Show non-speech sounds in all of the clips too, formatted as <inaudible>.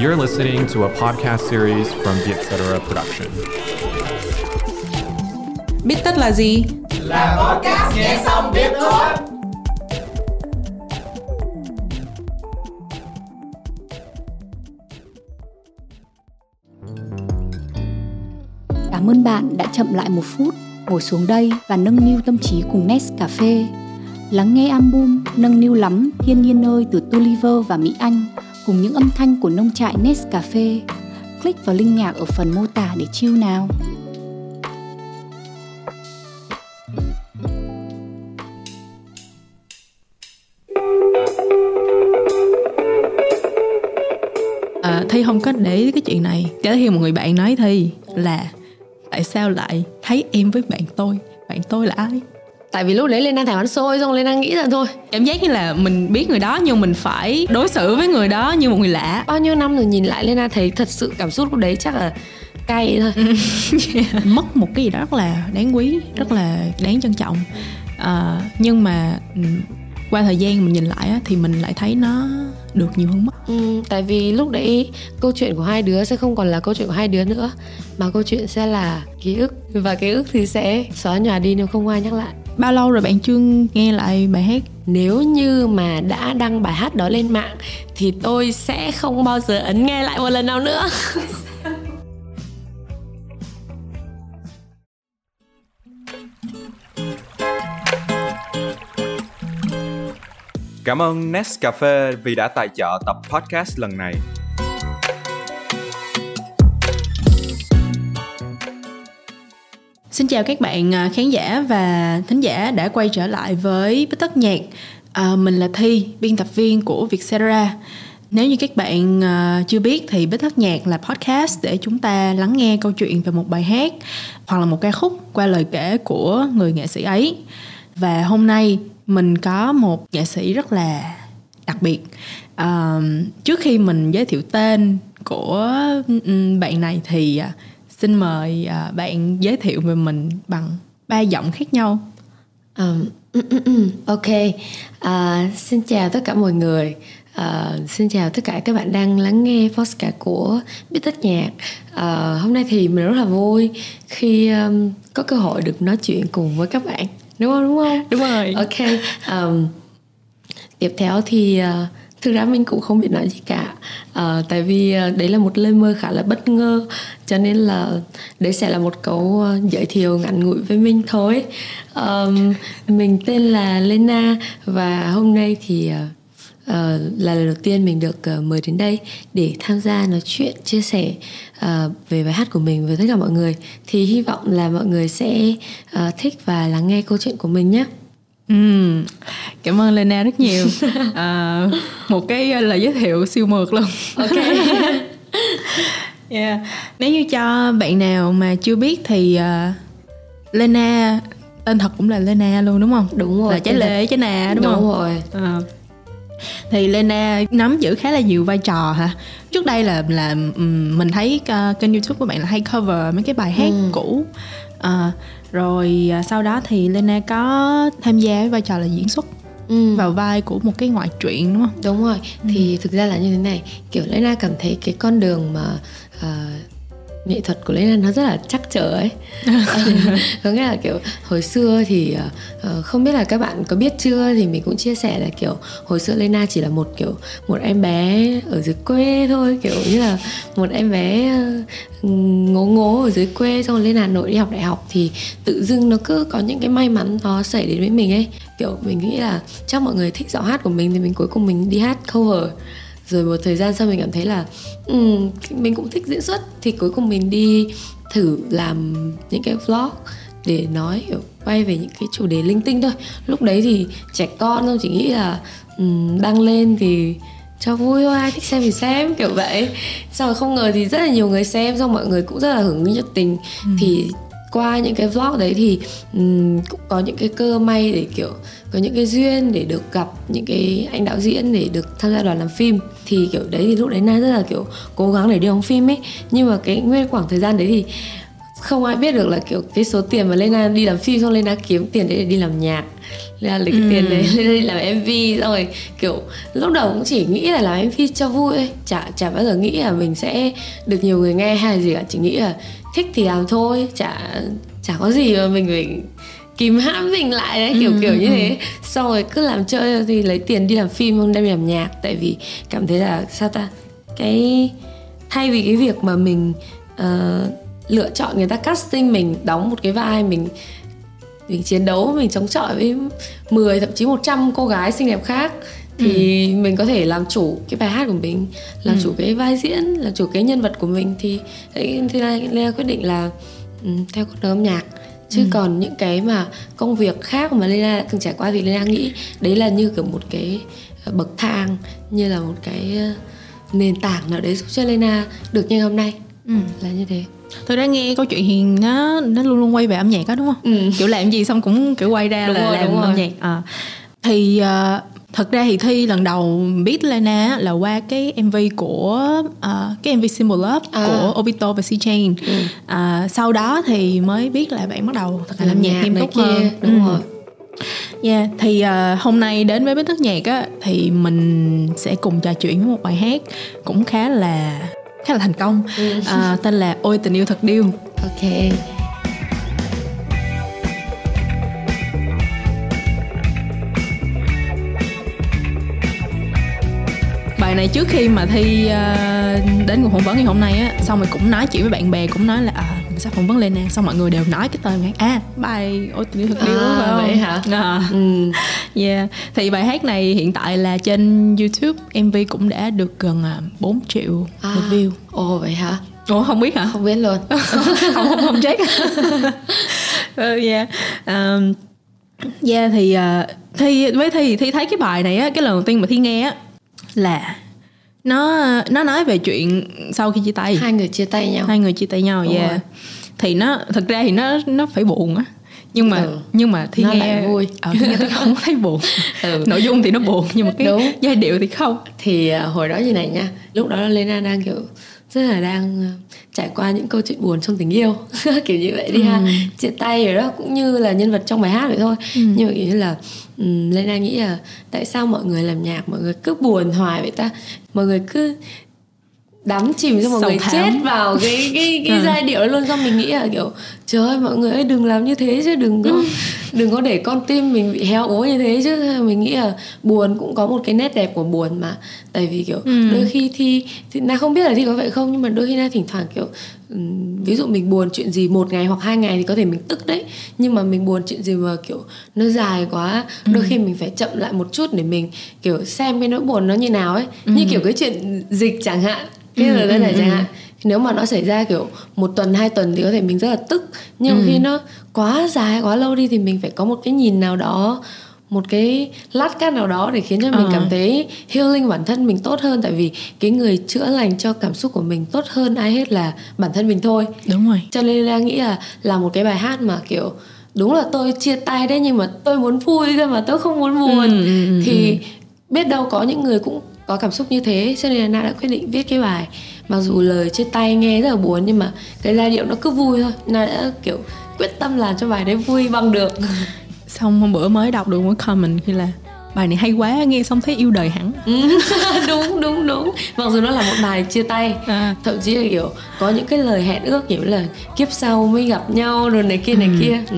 You're listening to a podcast series from the Etc. Production. Biết tất là gì? Là podcast nghe xong biết thôi. Cảm ơn bạn đã chậm lại một phút, ngồi xuống đây và nâng niu tâm trí cùng Nescafe. Lắng nghe album Nâng niu lắm thiên nhiên ơi từ Tulliver và Mỹ Anh cùng những âm thanh của nông trại Nescafe. Click vào link nhạc ở phần mô tả để chill nào. à, thi không có để ý cái chuyện này Kể khi một người bạn nói thi là tại sao lại thấy em với bạn tôi bạn tôi là ai tại vì lúc đấy lên đang thèm ăn xôi xong lên đang nghĩ rằng thôi. Cảm giác như là mình biết người đó nhưng mình phải đối xử với người đó như một người lạ. Bao nhiêu năm rồi nhìn lại lên thấy thật sự cảm xúc lúc đấy chắc là cay thôi. Yeah. <laughs> mất một cái gì đó rất là đáng quý rất là đáng trân trọng. À, nhưng mà ừ, qua thời gian mình nhìn lại á, thì mình lại thấy nó được nhiều hơn mất. Ừ, tại vì lúc đấy câu chuyện của hai đứa sẽ không còn là câu chuyện của hai đứa nữa mà câu chuyện sẽ là ký ức. Và ký ức thì sẽ xóa nhòa đi nếu không ai nhắc lại bao lâu rồi bạn chưa nghe lại bài hát nếu như mà đã đăng bài hát đó lên mạng thì tôi sẽ không bao giờ ấn nghe lại một lần nào nữa Cảm ơn Nescafe vì đã tài trợ tập podcast lần này. Xin chào các bạn à, khán giả và thính giả đã quay trở lại với Bích Tất Nhạc. À, mình là Thi, biên tập viên của Vietcetera. Nếu như các bạn uh, chưa biết thì Bích Thất Nhạc là podcast để chúng ta lắng nghe câu chuyện về một bài hát hoặc là một ca khúc qua lời kể của người nghệ sĩ ấy. Và hôm nay mình có một nghệ sĩ rất là đặc biệt à, trước khi mình giới thiệu tên của ừ, bạn này thì à, xin mời à, bạn giới thiệu về mình bằng ba giọng khác nhau. Um, <clears throat> ok uh, xin chào tất cả mọi người. Uh, xin chào tất cả các bạn đang lắng nghe podcast của biết tất nhạc. Uh, hôm nay thì mình rất là vui khi um, có cơ hội được nói chuyện cùng với các bạn. Đúng không? Đúng không? Đúng rồi. Ok um, tiếp theo thì uh, thực ra mình cũng không biết nói gì cả. À, tại vì ờ, đấy là một lời mời khá là bất ngờ. Cho nên là đấy sẽ là một câu ờ, giới thiệu ngắn ngủi với mình thôi. À, mình tên là Lena và hôm nay thì uh, uh, là lần đầu tiên mình được uh, mời đến đây để tham gia nói chuyện chia sẻ uh, về bài hát của mình với tất cả mọi người. Thì hy vọng là mọi người sẽ uh, thích và lắng nghe câu chuyện của mình nhé. Ừ, cảm ơn Lena rất nhiều. <laughs> À, một cái lời giới thiệu siêu mượt luôn. Ok. <laughs> Yeah. nếu như cho bạn nào mà chưa biết thì uh, Lena tên thật cũng là Lena luôn đúng không? Đúng rồi là trái lệ trái nà đúng, đúng không? rồi. À. Thì Lena nắm giữ khá là nhiều vai trò hả? Trước đây là là mình thấy uh, kênh youtube của bạn là hay cover mấy cái bài hát ừ. cũ. Uh, rồi uh, sau đó thì Lena có tham gia với vai trò là diễn xuất ừ. vào vai của một cái ngoại truyện đúng không đúng rồi ừ. thì thực ra là như thế này kiểu Lena cảm thấy cái con đường mà uh, nghệ thuật của Lena nó rất là chắc trở ấy. <laughs> Có nghĩa là kiểu hồi xưa thì uh, không biết là các bạn có biết chưa thì mình cũng chia sẻ là kiểu hồi xưa Lena chỉ là một kiểu một em bé ở dưới quê thôi kiểu như là một em bé uh, ngố ngố ở dưới quê xong rồi lên Hà Nội đi học đại học thì tự dưng nó cứ có những cái may mắn nó xảy đến với mình ấy. Kiểu mình nghĩ là chắc mọi người thích giọng hát của mình thì mình cuối cùng mình đi hát cover rồi một thời gian sau mình cảm thấy là um, mình cũng thích diễn xuất. Thì cuối cùng mình đi thử làm những cái vlog để nói kiểu quay về những cái chủ đề linh tinh thôi. Lúc đấy thì trẻ con không chỉ nghĩ là um, đăng lên thì cho vui thôi ai thích xem thì xem kiểu vậy. Rồi không ngờ thì rất là nhiều người xem xong mọi người cũng rất là hưởng ứng nhiệt tình. Ừ. thì qua những cái vlog đấy thì um, cũng có những cái cơ may để kiểu có những cái duyên để được gặp những cái anh đạo diễn để được tham gia đoàn làm phim. Thì kiểu đấy thì lúc đấy na rất là kiểu cố gắng để đi đóng phim ấy. Nhưng mà cái nguyên khoảng thời gian đấy thì không ai biết được là kiểu cái số tiền mà Lena đi làm phim xong Lena kiếm tiền đấy để đi làm nhạc Lena lấy cái Ừ. tiền đấy Lena đi làm MV xong rồi kiểu lúc đầu cũng chỉ nghĩ là làm MV cho vui chả chả bao giờ nghĩ là mình sẽ được nhiều người nghe hay là gì cả chỉ nghĩ là thích thì làm thôi chả chả có gì mà mình phải kìm hãm mình lại đấy kiểu Ừ, kiểu như ừ. thế xong rồi cứ làm chơi thì lấy tiền đi làm phim không đem đi làm nhạc tại vì cảm thấy là sao ta cái thay vì cái việc mà mình ờ, lựa chọn người ta casting mình đóng một cái vai mình mình chiến đấu mình chống chọi với 10 thậm chí 100 cô gái xinh đẹp khác thì mình có thể làm chủ cái bài hát của mình làm chủ cái vai diễn làm chủ cái nhân vật của mình thì thế thế là Lena quyết định là ừ, theo con đường âm nhạc chứ còn những cái mà công việc khác mà Lena đã từng trải qua thì Lena nghĩ đấy là như kiểu một cái ờ, bậc thang như là một cái ờ, nền tảng nào đấy giúp cho Lena được như hôm nay Ừ. là như thế tôi đã nghe câu chuyện thì nó nó luôn luôn quay về âm nhạc đó đúng không Ừ. kiểu làm gì xong cũng kiểu quay ra Đúng là rồi, làm đúng âm rồi. nhạc à. thì ờ, thật ra thì thi lần đầu biết Lena là qua cái MV của ờ, cái MV Symbol Love À. của Obito và C Chain. À, sau đó thì mới biết là bạn bắt đầu thật là làm nhạc nghiêm túc hơn. đúng Ừ. rồi. Yeah, thì ờ, hôm nay đến với Bến Tất Nhạc á thì mình sẽ cùng trò chuyện với một bài hát cũng khá là khá là thành công. À, tên là Ôi tình yêu thật điêu. ok này trước khi mà thi ờ, đến cuộc phỏng vấn ngày hôm nay á xong rồi cũng nói chuyện với bạn bè cũng nói là à, mình sắp phỏng vấn lên nè xong mọi người đều nói cái tên hát à bài Ôi tình yêu thật điêu À, vậy hả? À. ừ. Yeah. Thì bài hát này hiện tại là trên YouTube MV cũng đã được gần à, 4 triệu À. lượt view. ồ vậy hả Ủa không biết hả? không biết luôn <laughs> không không không check uh, <laughs> yeah um, yeah thì uh, thi với thi thi thấy cái bài này á cái lần đầu tiên mà thi nghe á là nó nó nói về chuyện sau khi chia tay hai người chia tay nhau hai người chia tay nhau Đúng yeah rồi. thì nó thực ra thì nó nó phải buồn á nhưng mà Ừ. nhưng mà thi Nó nghe vui. ờ, thi nghe thì không thấy buồn <laughs> Ừ. nội dung thì nó buồn nhưng mà cái Đúng. giai điệu thì không thì à, hồi đó như này nha lúc đó Lena đang kiểu rất là đang à, trải qua những câu chuyện buồn trong tình yêu. <laughs> Kiểu như vậy đi ha. Chia tay rồi đó cũng như là nhân vật trong bài hát vậy thôi. Nhưng mà kiểu như là um, Lena nghĩ là tại sao mọi người làm nhạc mọi người cứ buồn hoài vậy ta? Mọi người cứ đắm chìm xong mọi người thảm. chết vào cái cái cái Ừ. <laughs> giai điệu đó luôn. Xong mình nghĩ là kiểu trời ơi mọi người ơi đừng làm như thế chứ đừng có <laughs> đừng có để con tim mình bị héo úa như thế chứ. Mình nghĩ là buồn cũng có một cái nét đẹp của buồn mà. Tại vì kiểu Ừ. đôi khi thi thì na không biết là thi có vậy không nhưng mà đôi khi na thỉnh thoảng kiểu ví dụ mình buồn chuyện gì một ngày hoặc hai ngày thì có thể mình tức đấy. Nhưng mà mình buồn chuyện gì mà kiểu nó dài quá đôi khi mình phải chậm lại một chút để mình kiểu xem cái nỗi buồn nó như nào ấy. Như kiểu cái chuyện dịch chẳng hạn. Cái Ừ, giờ đây này ừ, chẳng ừ. hạn nếu mà nó xảy ra kiểu một tuần hai tuần thì có thể mình rất là tức. Nhưng Ừ. khi nó quá dài quá lâu đi thì mình phải có một cái nhìn nào đó một cái lát cắt nào đó để khiến cho mình Ờ. cảm thấy healing bản thân mình tốt hơn. Tại vì cái người chữa lành cho cảm xúc của mình tốt hơn ai hết là bản thân mình thôi. Đúng rồi. Cho nên là nghĩ là là một cái bài hát mà kiểu đúng là tôi chia tay đấy nhưng mà tôi muốn vui thôi mà tôi không muốn buồn. Ừ, ừ, ừ, thì biết đâu có những người cũng có cảm xúc như thế cho nên là na đã quyết định viết cái bài mặc dù lời chia tay nghe rất là buồn nhưng mà cái giai điệu nó cứ vui thôi. Na đã kiểu quyết tâm làm cho bài đấy vui bằng được. <laughs> Xong hôm bữa mới đọc được một comment khi là bài này hay quá nghe xong thấy yêu đời hẳn. Ừ, <laughs> đúng đúng đúng. Mặc dù nó là một bài chia tay À. thậm chí là kiểu có những cái lời hẹn ước kiểu là kiếp sau mới gặp nhau rồi này kia này kia. Ừ.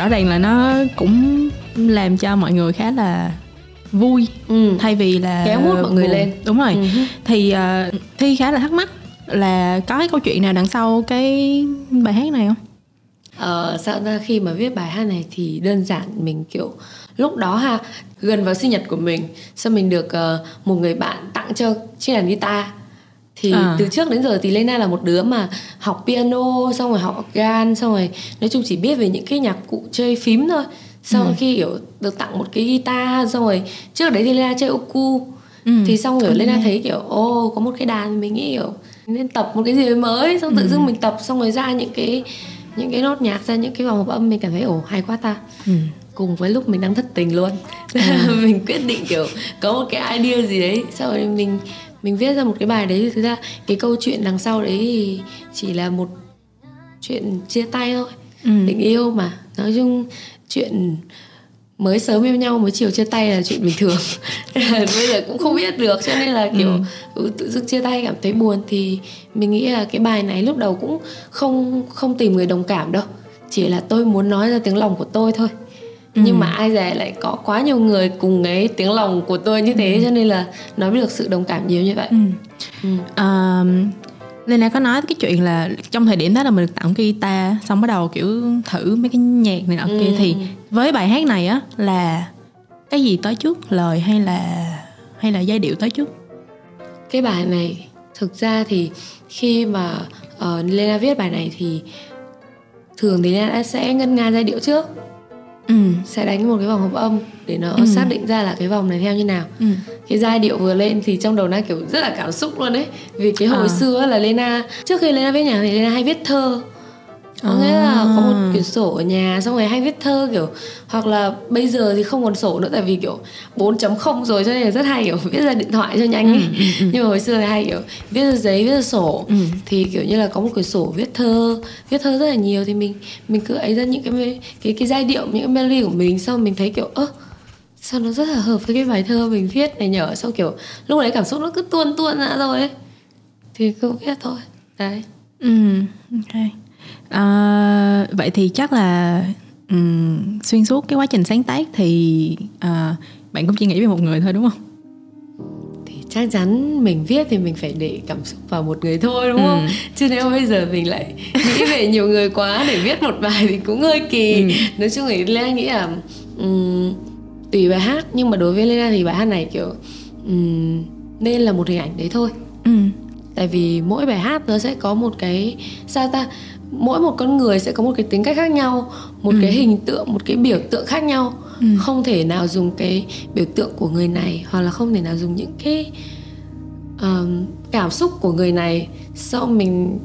rõ ràng là nó cũng làm cho mọi người khá là vui Ừ. thay vì là Kéo mood mọi người buồn. lên. đúng rồi hứ. thì à, thi khá là thắc mắc là có cái câu chuyện nào đằng sau cái bài hát này không Ờ, sao ra khi mà viết bài hát này thì đơn giản mình kiểu lúc đó ha gần vào sinh nhật của mình xong mình được ờ, một người bạn tặng cho chiếc đàn guitar thì À. từ trước đến giờ thì Lena là một đứa mà học piano xong rồi học organ xong rồi nói chung chỉ biết về những cái nhạc cụ chơi phím thôi sau Ừ. khi kiểu được tặng một cái guitar xong rồi trước đấy thì Lena chơi uku Ừ. thì xong Ok. Lena thấy kiểu ô có một cái đàn mình nghĩ kiểu nên tập một cái gì mới xong tự Ừ. dưng mình tập xong rồi ra những cái những cái nốt nhạc ra những cái vòng hợp âm mình cảm thấy ồ hay quá ta Ừ. cùng với lúc mình đang thất tình luôn <laughs> mình quyết định kiểu có một cái idea gì đấy sau rồi mình mình viết ra một cái bài đấy thì thực ra cái câu chuyện đằng sau đấy thì chỉ là một chuyện chia tay thôi Ừ. tình yêu mà. Nói chung chuyện mới sớm yêu nhau mới chiều chia tay là chuyện bình thường. <laughs> Bây giờ cũng không biết được cho nên là kiểu ừ, tự dưng chia tay cảm thấy buồn. Thì mình nghĩ là cái bài này lúc đầu cũng không không tìm người đồng cảm đâu. Chỉ là tôi muốn nói ra tiếng lòng của tôi thôi nhưng mà ai dè lại có quá nhiều người cùng ấy tiếng lòng của tôi như thế cho nên là nói được sự đồng cảm nhiều như vậy. Ừ. Ừ. Ờ, Lena có nói cái chuyện là trong thời điểm đó là mình được tặng cái guitar xong bắt đầu kiểu thử mấy cái nhạc này nọ Ừ. kia. Thì với bài hát này á là cái gì tới trước? Lời hay là hay là giai điệu tới trước? Cái bài này thực ra thì khi mà uh, Lena viết bài này thì thường thì Lena sẽ ngân nga giai điệu trước ừ. Sẽ đánh một cái vòng hợp âm để nó Ừ. xác định ra là cái vòng này theo như nào. Ừ. Cái giai điệu vừa lên thì trong đầu nó kiểu rất là cảm xúc luôn đấy vì cái hồi À. xưa là Lena trước khi Lena viết nhạc thì Lena hay viết thơ có nghĩa là À. có một quyển sổ ở nhà xong rồi hay viết thơ kiểu hoặc là bây giờ thì không còn sổ nữa tại vì kiểu 4.0 rồi cho nên là rất hay kiểu viết ra điện thoại cho nhanh ấy. nhưng mà hồi xưa thì hay kiểu viết ra giấy viết ra sổ. Ừ. thì kiểu như là có một quyển sổ viết thơ viết thơ rất là nhiều thì mình mình cứ ấy ra những cái cái cái giai điệu những cái melody của mình xong mình thấy kiểu ơ sao nó rất là hợp với cái bài thơ mình viết này nhở? Sau kiểu lúc đấy cảm xúc nó cứ tuôn tuôn ra rồi ấy. Thì cứ viết thôi. Đấy. Ừ ok Ờ, vậy thì chắc là ừm, xuyên suốt cái quá trình sáng tác thì ờ, bạn cũng chỉ nghĩ về một người thôi đúng không? Thì chắc chắn mình viết thì mình phải để cảm xúc vào một người thôi đúng không? Ừ. chứ nếu bây giờ mình lại nghĩ về nhiều người quá để viết một bài thì cũng hơi kỳ. Ừ. nói chung thì Lena nghĩ là ừm, tùy bài hát nhưng mà đối với Lena thì bài hát này kiểu ừm, nên là một hình ảnh đấy thôi. Ừ. Tại vì mỗi bài hát nó sẽ có một cái sao ta mỗi một con người sẽ có một cái tính cách khác nhau một cái hình tượng một cái biểu tượng khác nhau Ừ. không thể nào dùng cái biểu tượng của người này hoặc là không thể nào dùng những cái ờm, cảm xúc của người này sau mình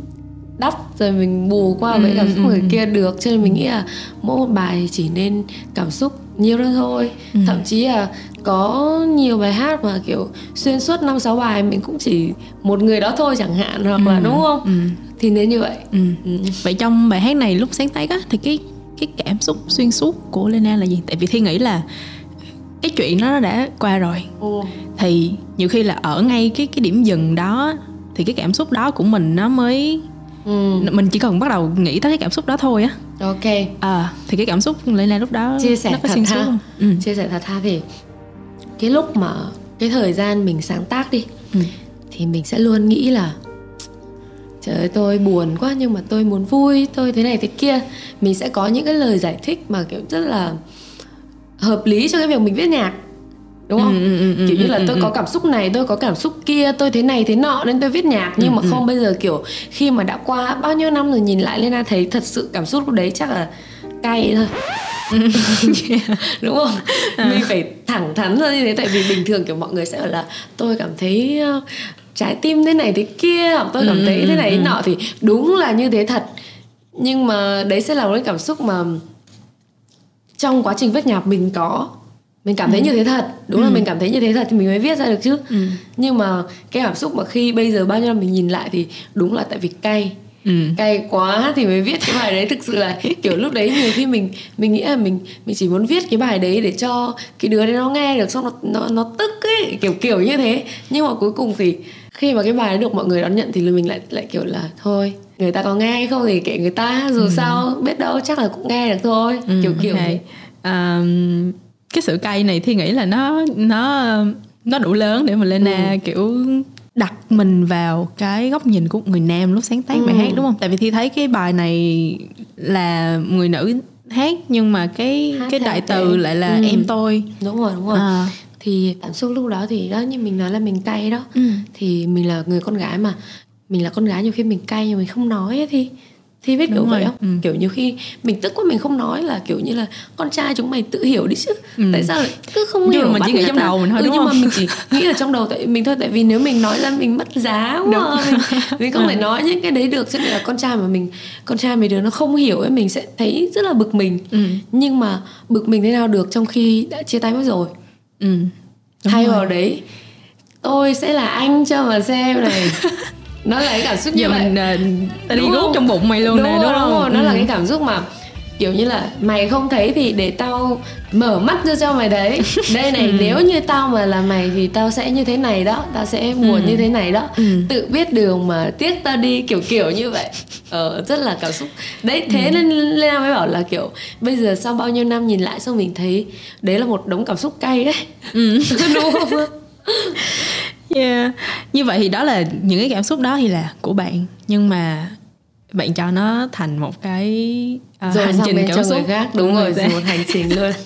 đắp rồi mình bù qua với Ừ, cảm ừ, xúc người ừ. kia được cho nên mình nghĩ là mỗi một bài chỉ nên cảm xúc nhiều hơn thôi Ừ. thậm chí là có nhiều bài hát mà kiểu xuyên suốt năm sáu bài mình cũng chỉ một người đó thôi chẳng hạn hoặc là Ừ, đúng không ừ. thì nên như vậy Ừ. Ừ. Vậy trong bài hát này lúc sáng tác á thì cái cái cảm xúc xuyên suốt của Lena là gì? Tại vì Thi nghĩ là cái chuyện đó nó đã qua rồi thì nhiều khi là ở ngay cái cái điểm dừng đó thì cái cảm xúc đó của mình nó mới Ừ. mình chỉ cần bắt đầu nghĩ tới cái cảm xúc đó thôi á ok à, thì cái cảm xúc Lena lúc đó chia sẻ nó có thật xuyên ha không? Ừ. chia sẻ thật ha thì cái lúc mà cái thời gian mình sáng tác đi Ừ. thì mình sẽ luôn nghĩ là trời ơi tôi buồn quá nhưng mà tôi muốn vui tôi thế này thế kia mình sẽ có những cái lời giải thích mà kiểu rất là hợp lý cho cái việc mình viết nhạc đúng không? Ừ, ừ, ừ, ừ, kiểu như là ừ, tôi ừ. có cảm xúc này tôi có cảm xúc kia tôi thế này thế nọ nên tôi viết nhạc. Nhưng Ừ, mà không bây giờ kiểu khi mà đã qua bao nhiêu năm rồi nhìn lại lên thấy thật sự cảm xúc lúc đấy chắc là cay thôi. <laughs> Đúng không? Mình phải thẳng thắn ra như thế tại vì bình thường kiểu mọi người sẽ ở là tôi cảm thấy ờ, trái tim thế này thế kia hoặc tôi cảm Ừ, thấy ừ, thế này thế ừ. nọ. Thì đúng là như thế thật. Nhưng mà đấy sẽ là một cái cảm xúc mà trong quá trình viết nhạc mình có mình cảm thấy như thế thật. Đúng là mình cảm thấy như thế thật thì mình mới viết ra được chứ. Ừ. nhưng mà cái cảm xúc mà khi bây giờ bao nhiêu năm mình nhìn lại thì đúng là tại vì cay. Ừ. cay quá thì mới viết cái bài đấy. Thực sự là <laughs> kiểu lúc đấy nhiều khi mình mình nghĩ là mình mình chỉ muốn viết cái bài đấy để cho cái đứa đấy nó nghe được xong nó nó nó tức ấy kiểu kiểu như thế. Nhưng mà cuối cùng thì khi mà cái bài đấy được mọi người đón nhận thì mình lại lại kiểu là thôi người ta có nghe hay không thì kệ người ta dù sao biết đâu chắc là cũng nghe được thôi. Ừ, kiểu kiểu ok. thế. Cái sự cay này thi nghĩ là nó nó nó đủ lớn để mà Lena Ừ. kiểu đặt mình vào cái góc nhìn của người nam lúc sáng tác bài Ừ. hát đúng không? Tại vì thi thấy cái bài này là người nữ hát nhưng mà cái Hát cái đại từ lại là Ừ. em tôi. đúng rồi đúng rồi À. thì cảm xúc lúc đó thì đó như mình nói là mình cay đó Ừ. thì mình là người con gái mà mình là con gái nhiều khi mình cay nhưng mình không nói ấy thì thì biết kiểu vậy không ừ. kiểu nhiều khi mình tức quá mình không nói là kiểu như là con trai chúng mày tự hiểu đi chứ Ừ. tại sao lại cứ không hiểu mà mình chỉ nghĩ trong ta? đầu mình thôi, ừ, đúng nhưng mà không? mình chỉ nghĩ ở trong đầu tại mình thôi tại vì nếu mình nói ra mình mất giá quá <laughs> mình, mình không thể nói những cái đấy được cho nên là con trai mà mình con trai mấy đứa nó không hiểu ấy mình sẽ thấy rất là bực mình Ừ. nhưng mà bực mình thế nào được trong khi đã chia tay mất rồi ừ Đúng thay rồi. vào đấy tôi sẽ là anh cho mà xem này <laughs> nó là cái cảm xúc như vậy mình ta đi Đúng không? trong bụng mày luôn đúng nè rồi, đúng không rồi. nó là Ừ. cái cảm xúc mà kiểu như là mày không thấy thì để tao mở mắt ra cho mày thấy <laughs> đây này Ừ. nếu như tao mà là mày thì tao sẽ như thế này đó tao sẽ buồn Ừ. như thế này đó Ừ. tự biết đường mà tiếc tao đi kiểu kiểu như vậy ờ, rất là cảm xúc đấy Ừ. thế nên Lena mới bảo là kiểu bây giờ sau bao nhiêu năm nhìn lại xong mình thấy đấy là một đống cảm xúc cay ấy Ừ. <laughs> đúng không <laughs> Yeah. Như vậy thì đó là những cái cảm xúc đó thì là của bạn nhưng mà bạn cho nó thành một cái rồi hành trình cảm xúc người khác đúng của rồi ta. một hành trình luôn <laughs>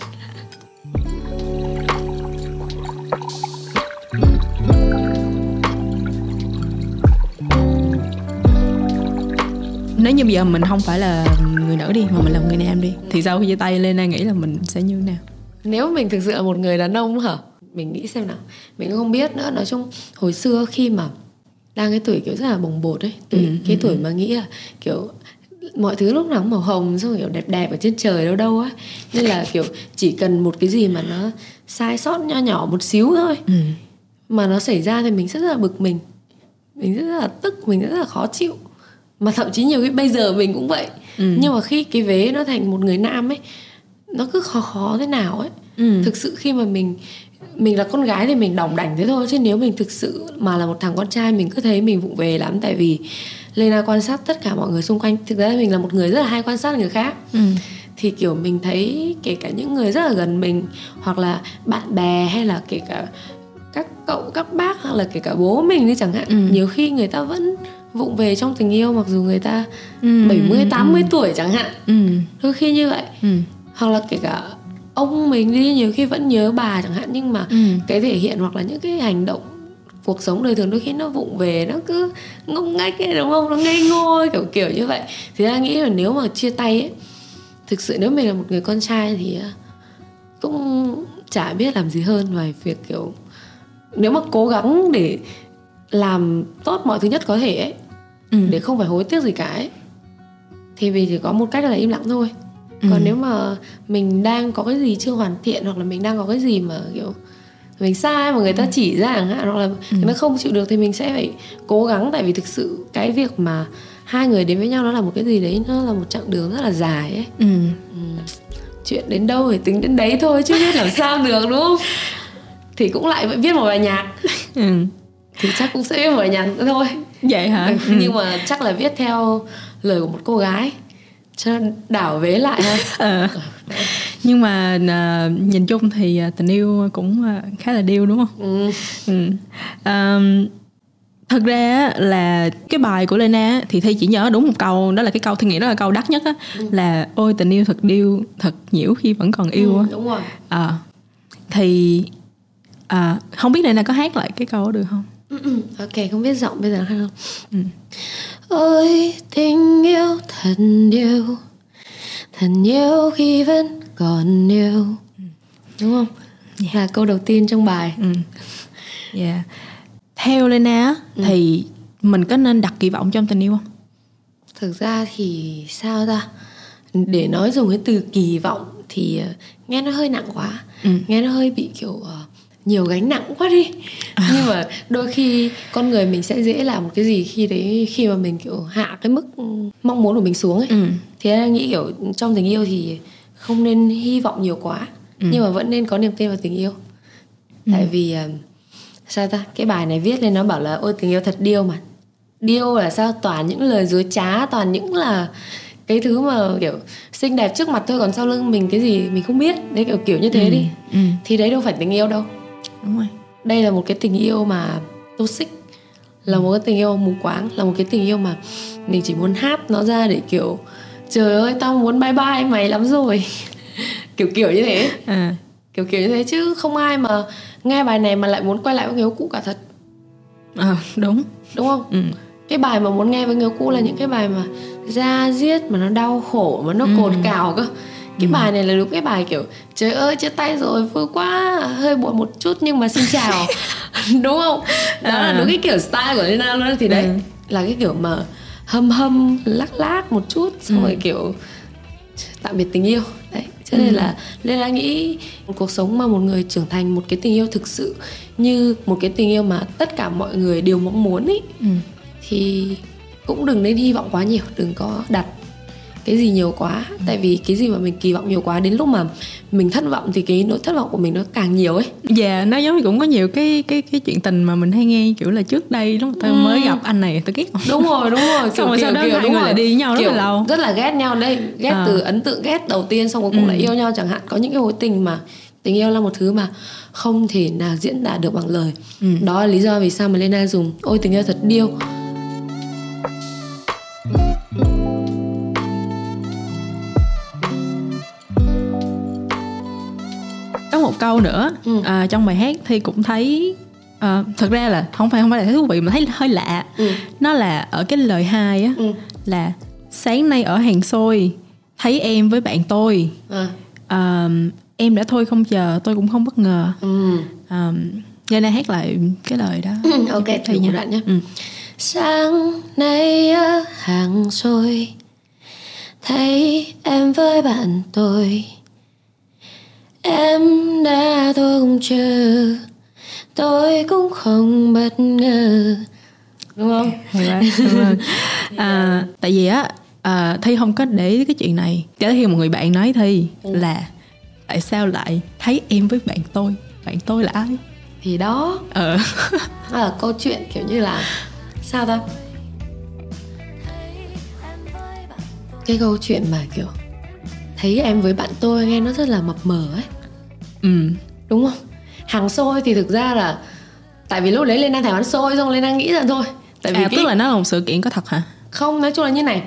Nếu như bây giờ mình không phải là người nữ đi mà mình là người nam đi thì sau khi chia tay Lena nghĩ là mình sẽ như thế nào? nếu mình thực sự là một người đàn ông hả mình nghĩ xem nào. Mình không biết nữa. Nói chung hồi xưa khi mà đang cái tuổi kiểu rất là bồng bột ấy tuổi, Ừ, cái tuổi mà nghĩ là kiểu mọi thứ lúc nào cũng màu hồng xong kiểu đẹp đẹp ở trên trời đâu đâu á nên là kiểu chỉ cần một cái gì mà nó sai sót nho nhỏ một xíu thôi Ừ. mà nó xảy ra thì mình rất là bực mình. Mình rất là tức mình rất là khó chịu. Mà thậm chí nhiều khi bây giờ mình cũng vậy. Ừ. nhưng mà khi cái vế nó thành một người nam ấy nó cứ khó khó thế nào ấy. Ừ. thực sự khi mà mình mình là con gái thì mình đỏng đảnh thế thôi chứ nếu mình thực sự mà là một thằng con trai mình cứ thấy mình vụng về lắm tại vì Lena quan sát tất cả mọi người xung quanh thực ra mình là một người rất là hay quan sát người khác Ừ. thì kiểu mình thấy kể cả những người rất là gần mình hoặc là bạn bè hay là kể cả các cậu các bác hoặc là kể cả bố mình đi chẳng hạn Ừ. nhiều khi người ta vẫn vụng về trong tình yêu mặc dù người ta Ừ. 70 80 tuổi chẳng hạn Ừ. đôi khi như vậy Ừ. hoặc là kể cả ông mình đi nhiều khi vẫn nhớ bà chẳng hạn nhưng mà Ừ. cái thể hiện hoặc là những cái hành động cuộc sống đời thường đôi khi nó vụng về nó cứ ngốc nghếch ấy đúng không nó ngây ngô ấy, kiểu kiểu như vậy thì ta nghĩ là nếu mà chia tay ấy thực sự nếu mình là một người con trai thì à, cũng chả biết làm gì hơn ngoài việc kiểu nếu mà cố gắng để làm tốt mọi thứ nhất có thể ấy Ừ. để không phải hối tiếc gì cả ấy thì vì chỉ có một cách là im lặng thôi còn Ừ. nếu mà mình đang có cái gì chưa hoàn thiện hoặc là mình đang có cái gì mà kiểu mình sai mà người ta chỉ ra chẳng hạn hoặc là người ta không chịu được thì mình sẽ phải cố gắng. Tại vì thực sự cái việc mà hai người đến với nhau nó là một cái gì đấy nó là một chặng đường rất là dài ấy. Ừ. chuyện đến đâu thì tính đến đấy thôi chứ biết làm sao được đúng không? Thì cũng lại viết một bài nhạc. Ừ. thì chắc cũng sẽ viết một bài nhạc nữa thôi. Vậy hả? Ừ, nhưng mà chắc là viết theo lời của một cô gái cho đảo vế lại ha <laughs> Ờ. Nhưng mà à, nhìn chung thì à, tình yêu cũng à, khá là điêu đúng không? ừ. Ừ. Um, thật ra là cái bài của Lena thì thi chỉ nhớ đúng một câu đó là cái câu thi nghĩ đó là câu đắt nhất á là ôi tình yêu thật điêu thật nhiễu khi vẫn còn yêu Ừ, đúng rồi à, thì à, không biết Lena có hát lại cái câu đó được không ok không biết giọng bây giờ hay không Ừ. ôi tình yêu thật yêu thật yêu khi vẫn còn yêu đúng không? Là câu đầu tiên trong bài. Ừ. yeah. theo Lena á, thì mình có nên đặt kỳ vọng trong tình yêu không? Thực ra thì sao ta? Để nói dùng cái từ kỳ vọng thì ờ, nghe nó hơi nặng quá. Ừ. nghe nó hơi bị kiểu ờ, nhiều gánh nặng quá đi. Nhưng mà đôi khi con người mình sẽ dễ làm một cái gì khi đấy khi mà mình kiểu hạ cái mức mong muốn của mình xuống ấy. Ừ. em nghĩ kiểu trong tình yêu thì không nên hy vọng nhiều quá Ừ. nhưng mà vẫn nên có niềm tin vào tình yêu. Tại vì ờ, sao ta? Cái bài này viết lên nó bảo là ôi tình yêu thật điêu mà. Điêu là sao? Toàn những lời dối trá toàn những là cái thứ mà kiểu xinh đẹp trước mặt thôi còn sau lưng mình cái gì mình không biết. Đấy kiểu kiểu như thế đi. Ừ. thì đấy đâu phải tình yêu đâu đúng rồi. Đây là một cái tình yêu mà toxic là một cái tình yêu mù quáng là một cái tình yêu mà mình chỉ muốn hát nó ra để kiểu trời ơi tao muốn bye bye mày lắm rồi. <laughs> Kiểu kiểu như thế. À. kiểu kiểu như thế chứ không ai mà nghe bài này mà lại muốn quay lại với người yêu cũ cả thật. Ờ, đúng. Đúng không? Ừ. cái bài mà muốn nghe với người cũ là những cái bài mà ra diết mà nó đau khổ mà nó Ừ. cồn cào cơ cái bài này là đúng cái bài kiểu trời ơi chia tay rồi vui quá hơi buồn một chút nhưng mà xin chào <laughs> đúng không đó là À. đúng cái kiểu style của Lena luôn thì đấy Ừ. là cái kiểu mà hâm hâm lắc lắc một chút xong Ừ. rồi kiểu tạm biệt tình yêu đấy cho nên là Lena nghĩ một cuộc sống mà một người trưởng thành một cái tình yêu thực sự như một cái tình yêu mà tất cả mọi người đều mong muốn ý Ừ. thì cũng đừng nên hy vọng quá nhiều đừng có đặt cái gì nhiều quá. Tại vì cái gì mà mình kỳ vọng nhiều quá đến lúc mà mình thất vọng thì cái nỗi thất vọng của mình nó càng nhiều ấy. Dạ, nó giống như cũng có nhiều cái cái cái chuyện tình mà mình hay nghe kiểu là trước đây lúc mà tao mới gặp anh này tao ghét đúng rồi đúng rồi. <laughs> Xong rồi sau đó hai người lại đi với nhau rất là lâu. rất là ghét nhau đây ghét À. từ ấn tượng ghét đầu tiên xong cuối cùng Ừ. lại yêu nhau chẳng hạn. Có những cái mối tình mà tình yêu là một thứ mà không thể nào diễn tả được bằng lời. Ừ. đó là lý do vì sao mà Lena dùng ôi tình yêu thật điêu một câu nữa Ừ. à, trong bài hát thì cũng thấy à, thật ra là không phải không phải là thấy thú vị mà thấy hơi lạ Ừ. nó là ở cái lời hai á Ừ. là sáng nay ở hàng xôi thấy em với bạn tôi à. à, em đã thôi không chờ tôi cũng không bất ngờ ừ. à, nên là hát lại cái lời đó ok Thầy thử một nha. đoạn nhé ừ. Sáng nay ở hàng xôi Thấy em với bạn tôi Em đã thôi không chờ. Tôi cũng không bất ngờ. Đúng không? à, tại vì á à, thi không có để ý cái chuyện này. Cho khi một người bạn nói thi là tại sao lại thấy em với bạn tôi? Bạn tôi là ai? Thì đó. Ờ. <laughs> Đó là câu chuyện kiểu như là Sao ta? Cái câu chuyện mà kiểu Thấy em với bạn tôi nghe nó rất là mập mờ ấy. Ừ đúng không? Hàng xôi thì thực ra là tại vì lúc đấy lên đang thèm ăn xôi xong lên đang nghĩ rằng thôi. Tại vì à, cái tức là nó là một sự kiện có thật hả? Không nói chung là như này.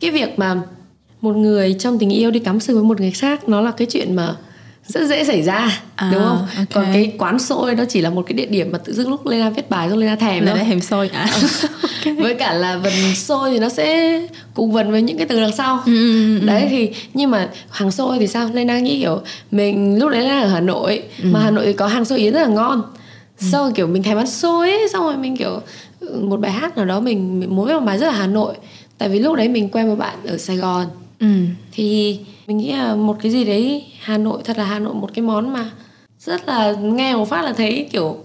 Cái việc mà một người trong tình yêu đi cắm sừng với một người khác nó là cái chuyện mà rất dễ xảy ra À, đúng không? ok. còn cái quán xôi nó chỉ là một cái địa điểm mà tự dưng lúc lên viết bài xong lên thèm là thôi. để hèm xôi à. <laughs> Với cả là vần xôi thì nó sẽ cùng vần với những cái từ đằng sau. Ừ, ừ, ừ. đấy thì nhưng mà hàng xôi thì sao? Đang nghĩ kiểu mình lúc đấy là ở hà nội Ừ. mà hà nội thì có hàng xôi yến rất là ngon. Sau kiểu mình thèm ăn xôi ấy xong rồi mình kiểu một bài hát nào đó mình, mình muốn viết một bài rất là hà nội. Tại vì lúc đấy mình quen một bạn ở sài gòn. Ừ. Thì mình nghĩ là một cái gì đấy hà nội thật là hà nội một cái món mà rất là nghe một phát là thấy kiểu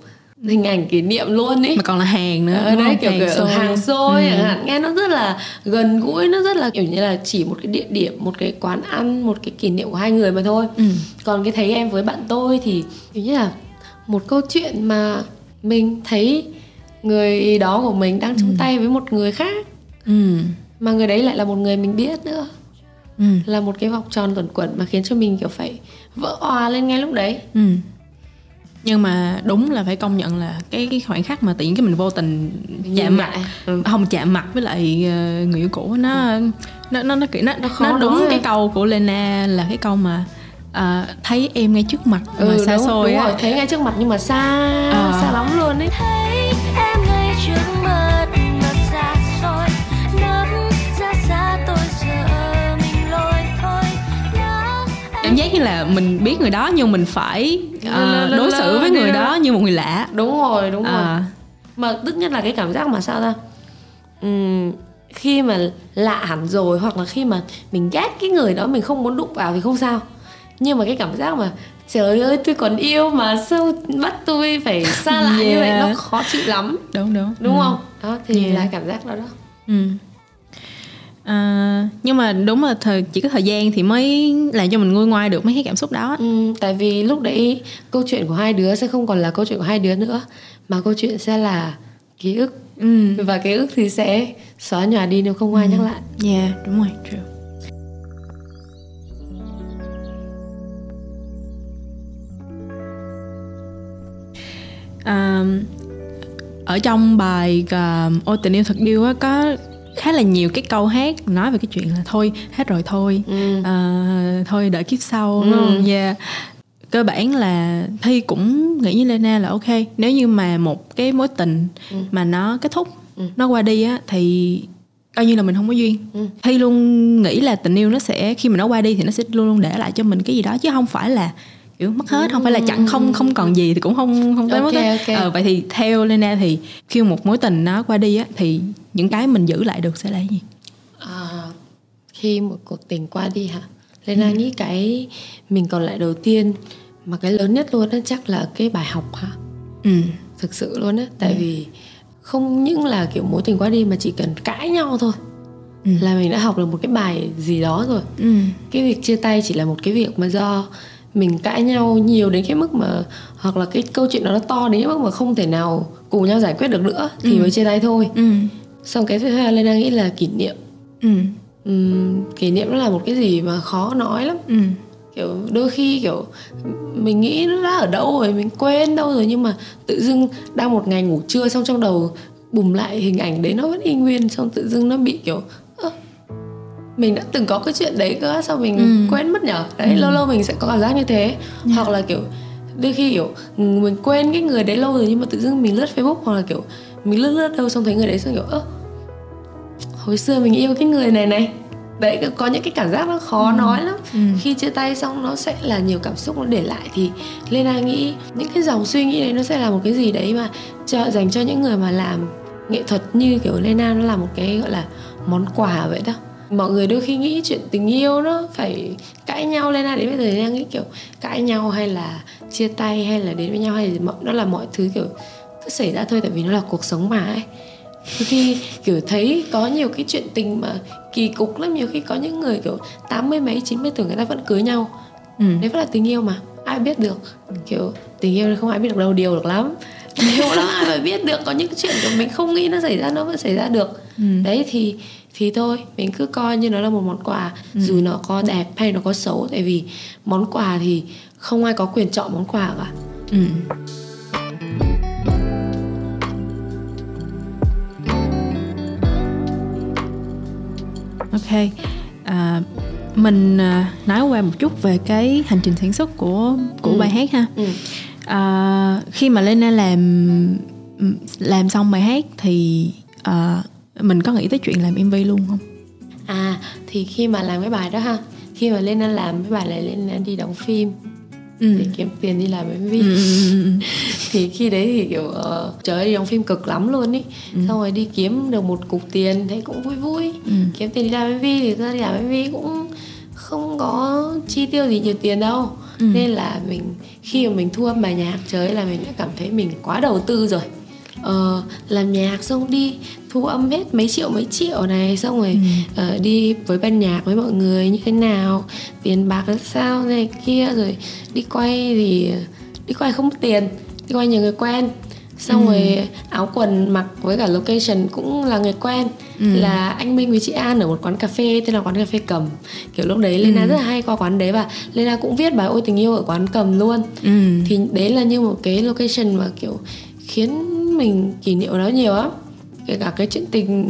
hình ảnh kỷ niệm luôn ấy mà còn là hàng nữa Ờ, đúng đấy không? kiểu, kiểu ở xôi. hàng xôi Ừ. chẳng hạn nghe nó rất là gần gũi nó rất là kiểu như là chỉ một cái địa điểm một cái quán ăn một cái kỷ niệm của hai người mà thôi Ừ. còn cái thấy em với bạn tôi thì kiểu như là một câu chuyện mà mình thấy người đó của mình đang chung tay với một người khác ừ mà người đấy lại là một người mình biết nữa ừ. Là một cái vòng tròn luẩn quẩn mà khiến cho mình kiểu phải vỡ òa lên ngay lúc đấy. Ừ. Nhưng mà đúng là phải công nhận là cái cái khoảnh khắc mà tự nhiên cái mình vô tình Mình chạm mặt. Ừ. không chạm mặt với lại ờ, người yêu cũ nó nó nó nó kiểu nó, nó, khó đúng nói cái câu của Lena là cái câu mà à, thấy em ngay trước mặt mà ừ, xa đúng, xôi đúng á. rồi thấy ngay trước mặt nhưng mà xa Ờ. xa lắm luôn ấy. Thấy em ngay trước mặt cảm giác như là mình biết người đó nhưng mình phải ờ, lơ, đối xử với người ra. đó như một người lạ đúng rồi đúng rồi à, mà tức nhất là cái cảm giác mà sao ta Ừm, khi mà lạ hẳn rồi hoặc là khi mà mình ghét cái người đó mình không muốn đụng vào thì không sao nhưng mà cái cảm giác mà trời ơi tôi còn yêu mà sao bắt tôi phải xa lạ như vậy Yeah. nó khó chịu lắm đúng đúng đúng Ừ. không đó thì Yeah. là cảm giác đó đó Ừ. À, nhưng mà đúng là thời chỉ có thời gian thì mới làm cho mình nguôi ngoai được mấy cái cảm xúc đó Ừm, tại vì lúc đấy câu chuyện của hai đứa sẽ không còn là câu chuyện của hai đứa nữa mà câu chuyện sẽ là ký ức ừ. và ký ức thì sẽ xóa nhòa đi nếu không ai nhắc lại yeah đúng rồi true. À, ở trong bài uh, ôi tình yêu thật điêu á có khá là nhiều cái câu hát nói về cái chuyện là thôi hết rồi thôi Ừ. à, thôi đợi kiếp sau Ừ. không yeah. cơ bản là thi cũng nghĩ như Lena là ok nếu như mà một cái mối tình Ừ. mà nó kết thúc nó qua đi á thì coi như là mình không có duyên thi luôn nghĩ là tình yêu nó sẽ khi mà nó qua đi thì nó sẽ luôn luôn để lại cho mình cái gì đó chứ không phải là kiểu mất hết không phải là chẳng không không còn gì thì cũng không không tới Ok, mất hết. ok. Ờ, vậy thì theo Lena thì khi một mối tình nó qua đi á thì những cái mình giữ lại được sẽ là gì? À, khi một cuộc tình qua đi hả? Lena nghĩ cái mình còn lại đầu tiên mà cái lớn nhất luôn đó chắc là cái bài học hả? Ừ. Thực sự luôn á tại vì không những là kiểu mối tình qua đi mà chỉ cần cãi nhau thôi. Ừ. là mình đã học được một cái bài gì đó rồi. Ừ. Cái việc chia tay chỉ là một cái việc mà do mình cãi nhau nhiều đến cái mức mà hoặc là cái câu chuyện đó nó to đến cái mức mà không thể nào cùng nhau giải quyết được nữa thì mới chia tay thôi. Ừ xong cái thứ hai lên đang nghĩ là kỷ niệm. Ừ. Ừm, kỷ niệm nó là một cái gì mà khó nói lắm. Ừ. Kiểu đôi khi kiểu mình nghĩ nó đã ở đâu rồi mình quên đâu rồi nhưng mà tự dưng đang một ngày ngủ trưa xong trong đầu bùm lại hình ảnh đấy nó vẫn y nguyên xong tự dưng nó bị kiểu ơ mình đã từng có cái chuyện đấy cơ sao mình Ừ. quên mất nhở? Đấy lâu lâu mình sẽ có cảm giác như thế. Hoặc là kiểu đôi khi kiểu mình quên cái người đấy lâu rồi nhưng mà tự dưng mình lướt facebook hoặc là kiểu mình lướt lướt đâu xong thấy người đấy xong kiểu ơ hồi xưa mình yêu cái người này này. Đấy có những cái cảm giác nó khó nói lắm. Khi chia tay xong nó sẽ là nhiều cảm xúc nó để lại thì Lena nghĩ những cái dòng suy nghĩ đấy nó sẽ là một cái gì đấy mà cho dành cho những người mà làm nghệ thuật như kiểu Lena nó là một cái gọi là món quà vậy đó. Mọi người đôi khi nghĩ chuyện tình yêu nó phải cãi nhau Lena đến bây giờ Lena nghĩ kiểu cãi nhau hay là chia tay hay là đến với nhau hay là mọi- nó là mọi thứ kiểu cứ xảy ra thôi tại vì nó là cuộc sống mà ấy. Đôi khi kiểu thấy có nhiều cái chuyện tình mà kỳ cục lắm nhiều khi có những người kiểu tám mươi mấy chín mươi tuổi người ta vẫn cưới nhau. Ừ. Đấy vẫn là tình yêu mà ai biết được. Kiểu tình yêu không ai biết được đâu điều được lắm. <laughs> Yêu đó ai mà biết được. Có những chuyện kiểu mình không nghĩ nó xảy ra nó vẫn xảy ra được. Đấy thì thì thôi mình cứ coi như nó là một món quà dù nó có đẹp hay nó có xấu. Tại vì món quà thì không ai có quyền chọn món quà cả. Ừ ok à, mình à, nói qua một chút về cái hành trình sản xuất của của Ừ. bài hát ha ừ. à, khi mà Lena làm làm xong bài hát thì à, mình có nghĩ tới chuyện làm MV luôn không À thì khi mà làm cái bài đó ha Khi mà lên làm cái bài này lên đi đóng phim ừ. Để kiếm tiền đi làm MV Ừ, ừ, ừ, ừ. <laughs> Thì khi đấy thì kiểu ờ, Trời ơi đóng phim cực lắm luôn ý Xong rồi đi kiếm được một cục tiền Thấy cũng vui vui Ừ. Kiếm tiền đi làm MV thì ra đi làm MV cũng Không có chi tiêu gì nhiều tiền đâu Ừ. Nên là mình Khi mà mình thu âm bài nhạc Trời ơi là mình đã cảm thấy mình quá đầu tư rồi Ờ, làm nhạc xong đi thu âm hết mấy triệu mấy triệu này xong rồi ờ, đi với ban nhạc với mọi người như thế nào tiền bạc ra sao này kia rồi đi quay thì đi quay không mất tiền đi quay nhiều người quen. Xong rồi áo quần mặc với cả location cũng là người quen. Là anh Minh với chị An ở một quán cà phê tên là quán cà phê cầm. Kiểu lúc đấy Lena rất là hay qua quán đấy và Lena cũng viết bài ôi tình yêu ở quán cầm luôn. Ừ. thì đấy là như một cái location mà kiểu khiến mình kỷ niệm nó nhiều lắm kể cả cái chuyện tình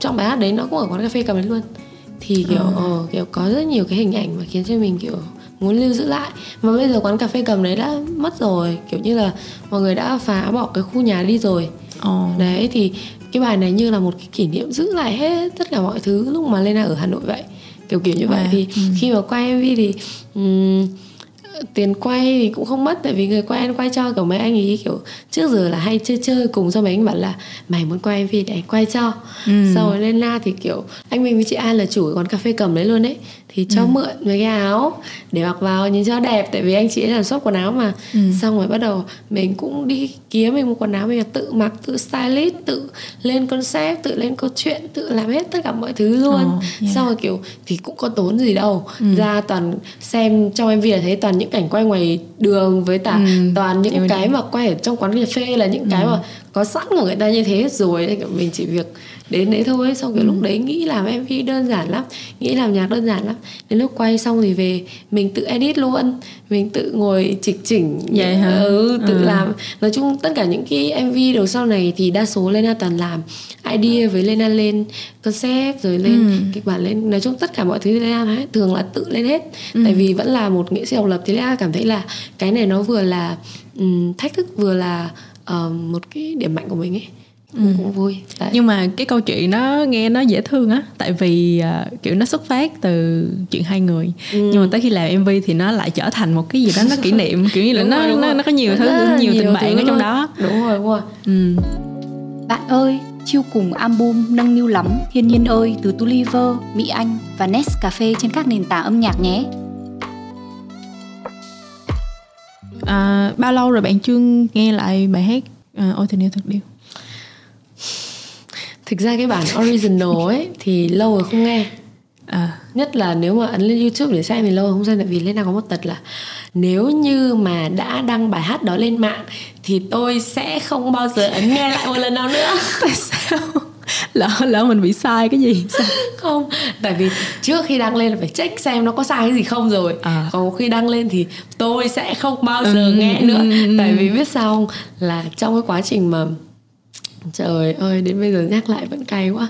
trong bài hát đấy nó cũng ở quán cà phê cầm đấy luôn. Thì kiểu ờ, kiểu có rất nhiều cái hình ảnh mà khiến cho mình kiểu muốn lưu giữ lại. Mà bây giờ quán cà phê cầm đấy đã mất rồi. Kiểu như là mọi người đã phá bỏ cái khu nhà đi rồi. Ồ. đấy thì cái bài này như là một cái kỷ niệm giữ lại hết tất cả mọi thứ lúc mà Lena ở Hà Nội vậy. Kiểu kiểu như vậy. Wow. thì khi mà quay MV thì ừm, tiền quay thì cũng không mất tại vì người quen quay cho kiểu mấy anh ấy kiểu trước giờ là hay chơi chơi cùng xong mấy anh bảo là mày muốn quay MV để anh quay cho Ừ. sau rồi Lena thì kiểu anh mình với chị An là chủ quán cà phê cầm đấy luôn ấy thì cho mượn mấy cái áo để mặc vào nhìn cho đẹp tại vì anh chị ấy làm shop quần áo mà. Xong rồi bắt đầu mình cũng đi kiếm mình một quần áo mình tự mặc tự stylist tự lên concept tự lên câu chuyện tự làm hết tất cả mọi thứ luôn. Ồ, yeah. xong rồi kiểu thì cũng có tốn gì đâu. Ra toàn xem trong MV là thấy toàn những cảnh quay ngoài đường với cả Ừ, toàn những em cái mà quay ở trong quán cà phê là những cái mà có sẵn của người ta như thế rồi. Mình chỉ việc đến đấy thôi. Xong kiểu lúc đấy nghĩ làm MV đơn giản lắm nghĩ làm nhạc đơn giản lắm. Đến lúc quay xong thì về mình tự edit luôn. Mình tự ngồi chỉnh chỉnh Vậy hả? ừ, tự Ừ. làm. Nói chung tất cả những cái MV đầu sau này thì đa số Lena toàn làm. Idea với Lena lên concept rồi lên Ừ. kịch bản lên. Nói chung tất cả mọi thứ thì Lena hết thường là tự lên hết. Tại vì vẫn là một nghệ sĩ độc lập thì Lena cảm thấy là cái này nó vừa là ừm, thách thức vừa là ờ, một cái điểm mạnh của mình ấy cũng, cũng vui Đấy. nhưng mà cái câu chuyện nó nghe nó dễ thương á tại vì à, kiểu nó xuất phát từ chuyện hai người Ừ. nhưng mà tới khi làm mv thì nó lại trở thành một cái gì đó nó kỷ niệm kiểu như là <laughs> nó rồi, nó nó có nhiều thứ là nhiều, tình nhiều bạn ở trong đó đúng rồi đúng rồi ừ. Bạn ơi, chiêu cùng album Nâng niu lắm, Thiên nhiên ơi từ Tuliver, Mỹ Anh và Nescafe trên các nền tảng âm nhạc nhé. à, bao lâu rồi bạn chưa nghe lại bài hát à, ôi tình yêu thật điều thực ra cái bản original ấy thì lâu rồi không nghe. À, nhất là nếu mà ấn lên youtube để xem thì lâu rồi không xem tại vì lên nào có một tật là nếu như mà đã đăng bài hát đó lên mạng thì tôi sẽ không bao giờ ấn nghe lại một lần nào nữa. <laughs> Tại sao? Lỡ lỡ mình bị sai cái gì? Sao? Không tại vì trước khi đăng lên là phải check xem nó có sai cái gì không rồi. À. còn khi đăng lên thì tôi sẽ không bao giờ Ừ, nghe ừ, nữa ừ, ừ. tại vì biết sao không? Là trong cái quá trình mà trời ơi đến bây giờ nhắc lại vẫn cay quá.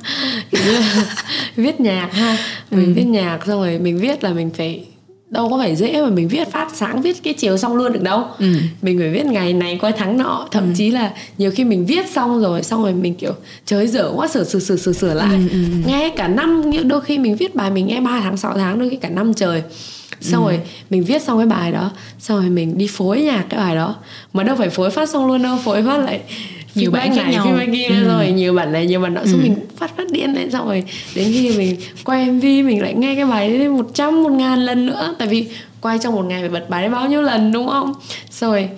<laughs> Viết nhạc ha. Mình Ừ. viết nhạc xong rồi mình viết là mình phải đâu có phải dễ mà mình viết phát sáng viết cái chiều xong luôn được đâu. Ừ. mình phải viết ngày này qua tháng nọ. Thậm chí là nhiều khi mình viết xong rồi xong rồi mình kiểu trời dở quá sửa sửa sửa sửa sửa lại. Nghe cả năm đôi khi mình viết bài mình nghe 3 tháng 6 tháng đôi khi cả năm trời. Xong rồi mình viết xong cái bài đó xong rồi mình đi phối nhạc cái bài đó. Mà đâu phải phối phát xong luôn đâu phối phát lại Nhiều bản khác này, nhau. feedback kia Ừ. rồi nhiều bản này nhiều bản nọ xong mình phát phát điên lên xong rồi đến khi mình quay mv mình lại nghe cái bài đấy một trăm một ngàn lần nữa. Tại vì quay trong một ngày phải bật bài đấy bao nhiêu lần đúng không? Rồi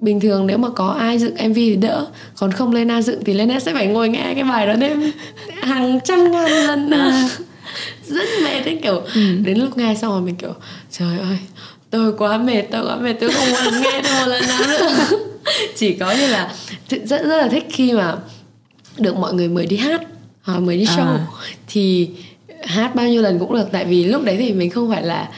bình thường nếu mà có ai dựng mv thì đỡ. Còn không Lena dựng thì Lena sẽ phải ngồi nghe cái bài đó đêm <laughs> hàng trăm ngàn lần nữa. <laughs> Rất mệt đấy kiểu đến lúc nghe xong rồi mình kiểu trời ơi tôi quá mệt tôi quá mệt tôi không muốn nghe thêm một lần nào nữa <laughs> chỉ có như là rất rất là thích khi mà được mọi người mời đi hát hoặc mời đi show À. thì hát bao nhiêu lần cũng được tại vì lúc đấy thì mình không phải là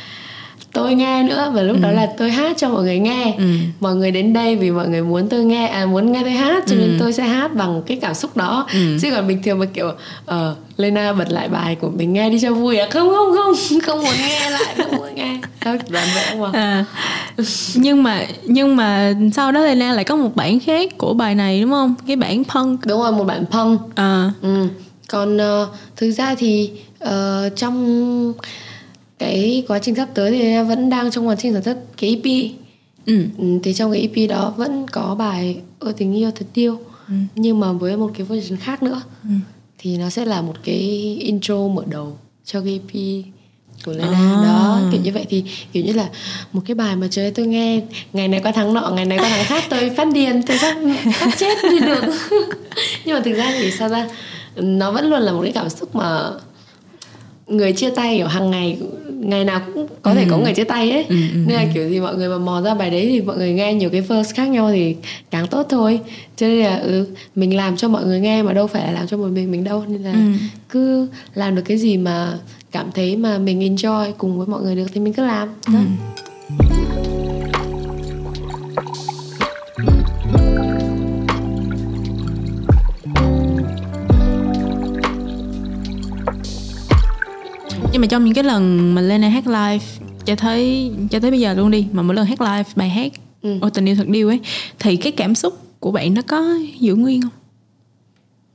tôi nghe nữa và lúc đó là tôi hát cho mọi người nghe. Ừ. mọi người đến đây vì mọi người muốn tôi nghe à muốn nghe tôi hát cho nên tôi sẽ hát bằng cái cảm xúc đó. Ừ. chứ còn bình thường mà kiểu ờ Lena bật lại bài của mình nghe đi cho vui à? Không không không <laughs> không muốn nghe lại không muốn nghe. Đâu đoàn vẽ mà à, nhưng mà nhưng mà sau đó Lena lại có một bản khác của bài này đúng không? Cái bản punk. Đúng rồi một bản punk. À, Ừ. Còn ờ, thực ra thì ờ, trong cái quá trình sắp tới thì em vẫn đang trong quá trình sản xuất cái EP. ừ. Ừ, thì trong cái EP đó vẫn có bài Ơ tình yêu thật tiêu nhưng mà với một cái version khác nữa. Thì nó sẽ là một cái intro mở đầu cho cái EP của Lena À. đó kiểu như vậy thì kiểu như là một cái bài mà trời ơi, tôi nghe ngày này qua tháng nọ ngày này qua tháng khác tôi phát điên tôi phát, phát chết đi được <laughs> nhưng mà thực ra thì sao ra nó vẫn luôn là một cái cảm xúc mà người chia tay kiểu hàng ngày ngày nào cũng có thể có người chia tay ấy. Ừ, ừ, nên là kiểu gì mọi người mà mò ra bài đấy thì mọi người nghe nhiều cái verse khác nhau thì càng tốt thôi. Cho nên là ừ, mình làm cho mọi người nghe mà đâu phải là làm cho một mình mình đâu. Nên là Ừ. cứ làm được cái gì mà cảm thấy mà mình enjoy cùng với mọi người được thì mình cứ làm. Đó. Nhưng mà trong những cái lần mà Lena hát live cho thấy cho tới bây giờ luôn đi mà mỗi lần hát live bài hát Ừ. Ôi tình yêu thật điêu ấy thì cái cảm xúc của bạn nó có giữ nguyên không?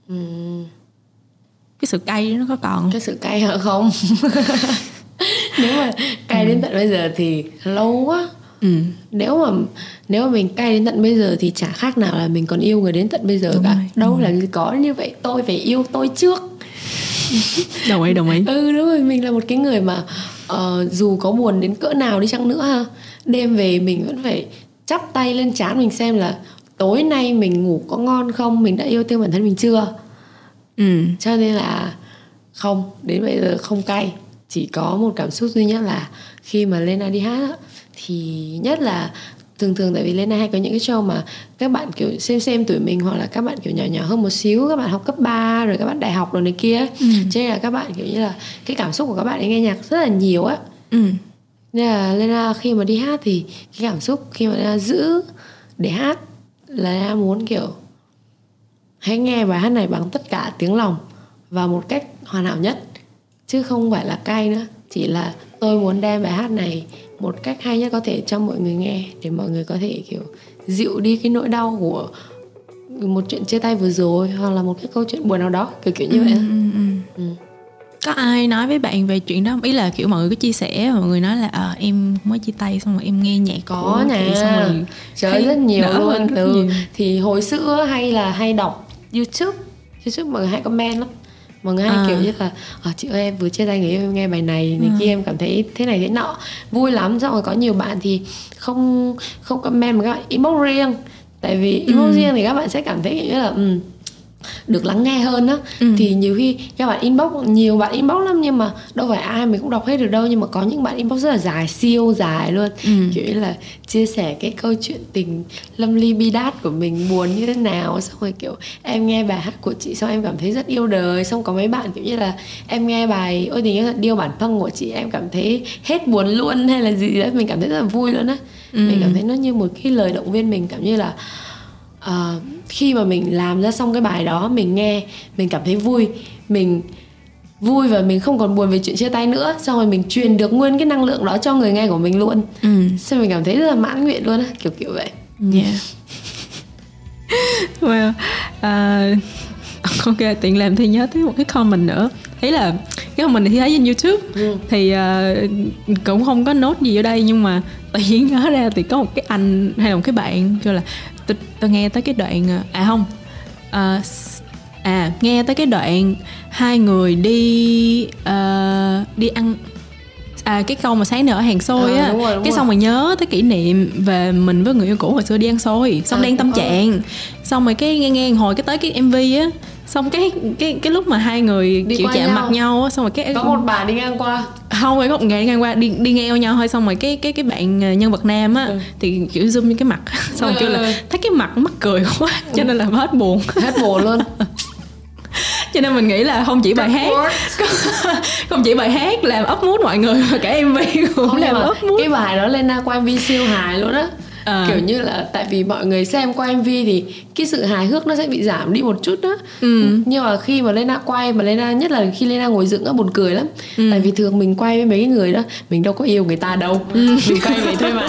Ừ. cái sự cay nó có còn không? Cái sự cay hả? Không. <laughs> Nếu mà cay đến tận bây giờ thì lâu quá. Ừ. nếu mà nếu mà mình cay đến tận bây giờ thì chả khác nào là mình còn yêu người đến tận bây giờ Đúng cả. rồi, đâu là có như vậy. Tôi phải yêu tôi trước <laughs> đồng ý đồng ý. Ừ đúng rồi mình là một cái người mà ờ, dù có buồn đến cỡ nào đi chăng nữa ha đêm về mình vẫn phải chắp tay lên trán mình xem là tối nay mình ngủ có ngon không mình đã yêu thương bản thân mình chưa? Ừ. cho nên là không đến bây giờ không cay. Chỉ có một cảm xúc duy nhất là khi mà Lena đi hát thì nhất là thường thường tại vì Lena hay có những cái show mà các bạn kiểu xem xem tuổi mình hoặc là các bạn kiểu nhỏ nhỏ hơn một xíu các bạn học cấp 3 rồi các bạn đại học rồi này kia ấy. cho nên là các bạn kiểu như là cái cảm xúc của các bạn ấy nghe nhạc rất là nhiều á Ừ. nên là Lena khi mà đi hát thì cái cảm xúc khi mà Lena giữ để hát là Lena muốn kiểu hãy nghe bài hát này bằng tất cả tiếng lòng và một cách hoàn hảo nhất chứ không phải là cay nữa chỉ là tôi muốn đem bài hát này một cách hay nhất có thể cho mọi người nghe để mọi người có thể kiểu dịu đi cái nỗi đau của một chuyện chia tay vừa rồi hoặc là một cái câu chuyện buồn nào đó kiểu kiểu như vậy á. Ừ. có ai nói với bạn về chuyện đó không ý là kiểu mọi người có chia sẻ mọi người nói là à, em mới chia tay xong rồi em nghe nhạc có nè chị, xong rồi trời rất nhiều luôn ừ. nhiều. thì hồi xưa hay là hay đọc youtube youtube mọi người hay comment lắm mọi người hay À. kiểu như là ờ, chị ơi em vừa chia tay người yêu em nghe bài này này kia em cảm thấy thế này thế nọ. Vui lắm. Xong rồi có nhiều bạn thì không không comment mà các bạn inbox riêng. Tại vì inbox riêng thì các bạn sẽ cảm thấy kiểu như là ừ, được lắng nghe hơn á thì nhiều khi các bạn inbox nhiều bạn inbox lắm nhưng mà đâu phải ai mình cũng đọc hết được đâu nhưng mà có những bạn inbox rất là dài siêu dài luôn. Kiểu như là chia sẻ cái câu chuyện tình lâm ly bi đát của mình buồn như thế nào xong rồi kiểu em nghe bài hát của chị xong em cảm thấy rất yêu đời xong có mấy bạn kiểu như là em nghe bài ôi tình yêu thật điêu bản thân của chị em cảm thấy hết buồn luôn hay là gì đấy mình cảm thấy rất là vui luôn á. Mình cảm thấy nó như một cái lời động viên mình cảm như là Ờ, khi mà mình làm ra xong cái bài đó mình nghe mình cảm thấy vui mình vui và mình không còn buồn về chuyện chia tay nữa xong rồi mình truyền được nguyên cái năng lượng đó cho người nghe của mình luôn ừ xong mình cảm thấy rất là mãn nguyện luôn á kiểu kiểu vậy Yeah. <laughs> well, uh, <laughs> ok, tiện làm thì nhớ tới một cái comment nữa. Ý là cái này thì thấy trên YouTube Ừ. thì uh, cũng không có nốt gì ở đây nhưng mà tự nhiên nhớ ra thì có một cái anh hay là một cái bạn kêu là tôi, tôi nghe tới cái đoạn ờ, à không. S- à nghe tới cái đoạn hai người đi ờ, đi ăn à cái câu mà sáng nữa ở hàng xôi Ờ, á. đúng rồi, đúng cái rồi. xong rồi nhớ tới kỷ niệm về mình với người yêu cũ hồi xưa đi ăn xôi. Xong Ờ, đang tâm trạng. Xong rồi cái nghe nghe hồi cái tới cái mv á xong cái cái cái lúc mà hai người Đi chịu qua chạm nhau. mặt nhau á xong rồi cái có một bà đi ngang qua. Không phải có một ngày ngang qua đi đi nghe nhau thôi xong rồi cái cái cái bạn ờ, nhân vật nam á Ừ. thì kiểu zoom như cái mặt. <laughs> Xong rồi kêu Ừ. là thấy cái mặt mắc cười quá cho nên là hết buồn. <laughs> Hết buồn luôn. <laughs> Cho nên mình nghĩ là không chỉ bài hát không chỉ bài hát làm up mood mọi người mà cả mv cũng Không, làm up mood cái bài đó lên qua MV siêu hài luôn á Ờ. kiểu như là tại vì mọi người xem qua MV thì cái sự hài hước nó sẽ bị giảm đi một chút đó Ừ. nhưng mà khi mà Lena quay mà Lena nhất là khi Lena ngồi dựng á buồn cười lắm Ừ. tại vì thường mình quay với mấy người đó mình đâu có yêu người ta đâu Ừ. mình quay vậy thôi mà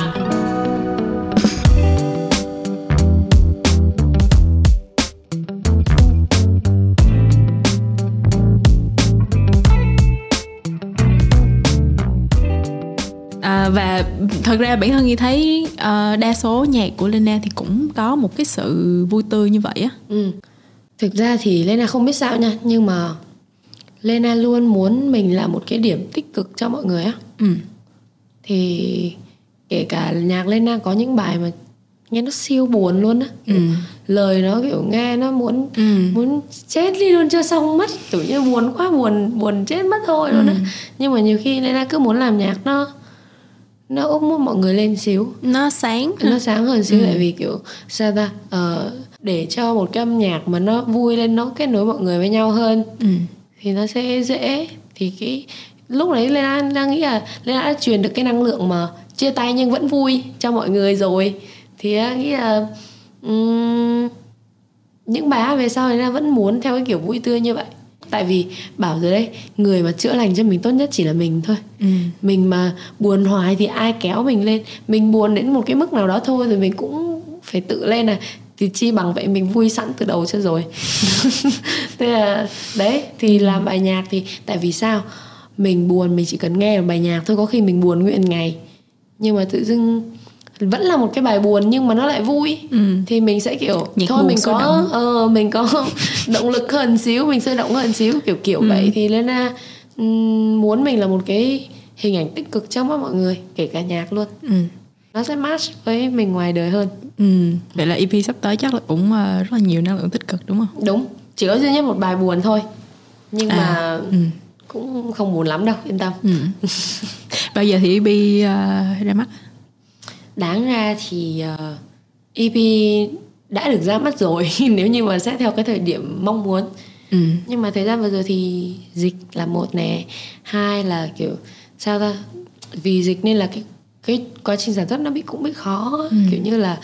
thật ra bản thân Nhi thấy ờ, đa số nhạc của Lena thì cũng có một cái sự vui tươi như vậy á ừ. thực ra thì Lena không biết sao nha nhưng mà Lena luôn muốn mình là một cái điểm tích cực cho mọi người á ừ. thì kể cả nhạc Lena có những bài mà nghe nó siêu buồn luôn á Ừ. lời nó kiểu nghe nó muốn Ừ. muốn chết đi luôn cho xong mất kiểu như buồn quá buồn buồn chết mất thôi luôn á Ừ. nhưng mà nhiều khi Lena cứ muốn làm nhạc nó nó úp muốn mọi người lên xíu. Nó sáng. Nó <laughs> sáng hơn xíu Ừ. tại vì kiểu sao ta? Ờ, để cho một cái âm nhạc mà nó vui lên nó kết nối mọi người với nhau hơn ừ. thì nó sẽ dễ. Thì cái lúc đấy Lena đang nghĩ là Lena đã truyền được cái năng lượng mà chia tay nhưng vẫn vui cho mọi người rồi. Thì nghĩ là ừm, những bài hát về sau Lena vẫn muốn theo cái kiểu vui tươi như vậy tại vì bảo rồi đấy người mà chữa lành cho mình tốt nhất chỉ là mình thôi. Ừ. mình mà buồn hoài thì ai kéo mình lên? Mình buồn đến một cái mức nào đó thôi rồi mình cũng phải tự lên à. Thì chi bằng vậy mình vui sẵn từ đầu cho rồi. <laughs> Thế là đấy thì làm bài nhạc thì tại vì sao? Mình buồn mình chỉ cần nghe một bài nhạc thôi có khi mình buồn nguyện ngày. Nhưng mà tự dưng vẫn là một cái bài buồn nhưng mà nó lại vui Ừ. thì mình sẽ kiểu Nhạc thôi mình có động. ờ, mình có <laughs> động lực hơn xíu mình sôi động hơn xíu kiểu kiểu Ừ. vậy thì Lena muốn mình là một cái hình ảnh tích cực trong mắt mọi người kể cả nhạc luôn Ừ. nó sẽ match với mình ngoài đời hơn Ừ. vậy là EP sắp tới chắc là cũng ờ, rất là nhiều năng lượng tích cực đúng không đúng chỉ có duy nhất một bài buồn thôi nhưng À, mà ừ. cũng không buồn lắm đâu yên tâm Ừ. <laughs> bao giờ thì EP ờ, ra mắt đáng ra thì ờ, EP đã được ra mắt rồi <laughs> nếu như mà xét theo cái thời điểm mong muốn ừ. nhưng mà thời gian vừa rồi thì dịch là một nè hai là kiểu sao ta vì dịch nên là cái cái quá trình sản xuất nó bị cũng bị khó Ừ. kiểu như là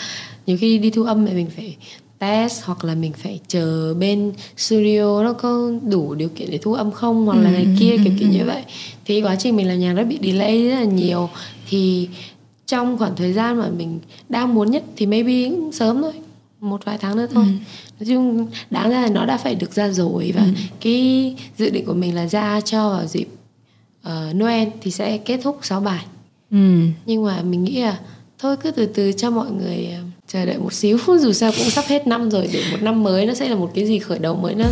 nhiều khi đi thu âm thì mình phải test hoặc là mình phải chờ bên studio nó có đủ điều kiện để thu âm không hoặc là Ừ, này ừ, kia kiểu ừ, kiểu ừ. như vậy thì quá trình mình làm nhạc nó bị delay rất là nhiều thì trong khoảng thời gian mà mình đang muốn nhất thì maybe cũng sớm thôi một vài tháng nữa thôi. Nói chung đáng ra là nó đã phải được ra rồi và cái dự định của mình là ra cho vào dịp ờ, Noel thì sẽ kết thúc 6 bài. Ừ. Nhưng mà mình nghĩ là thôi cứ từ từ cho mọi người ờ, chờ đợi một xíu. <laughs> Dù sao cũng sắp hết năm rồi để một năm mới nó sẽ là một cái gì khởi đầu mới nữa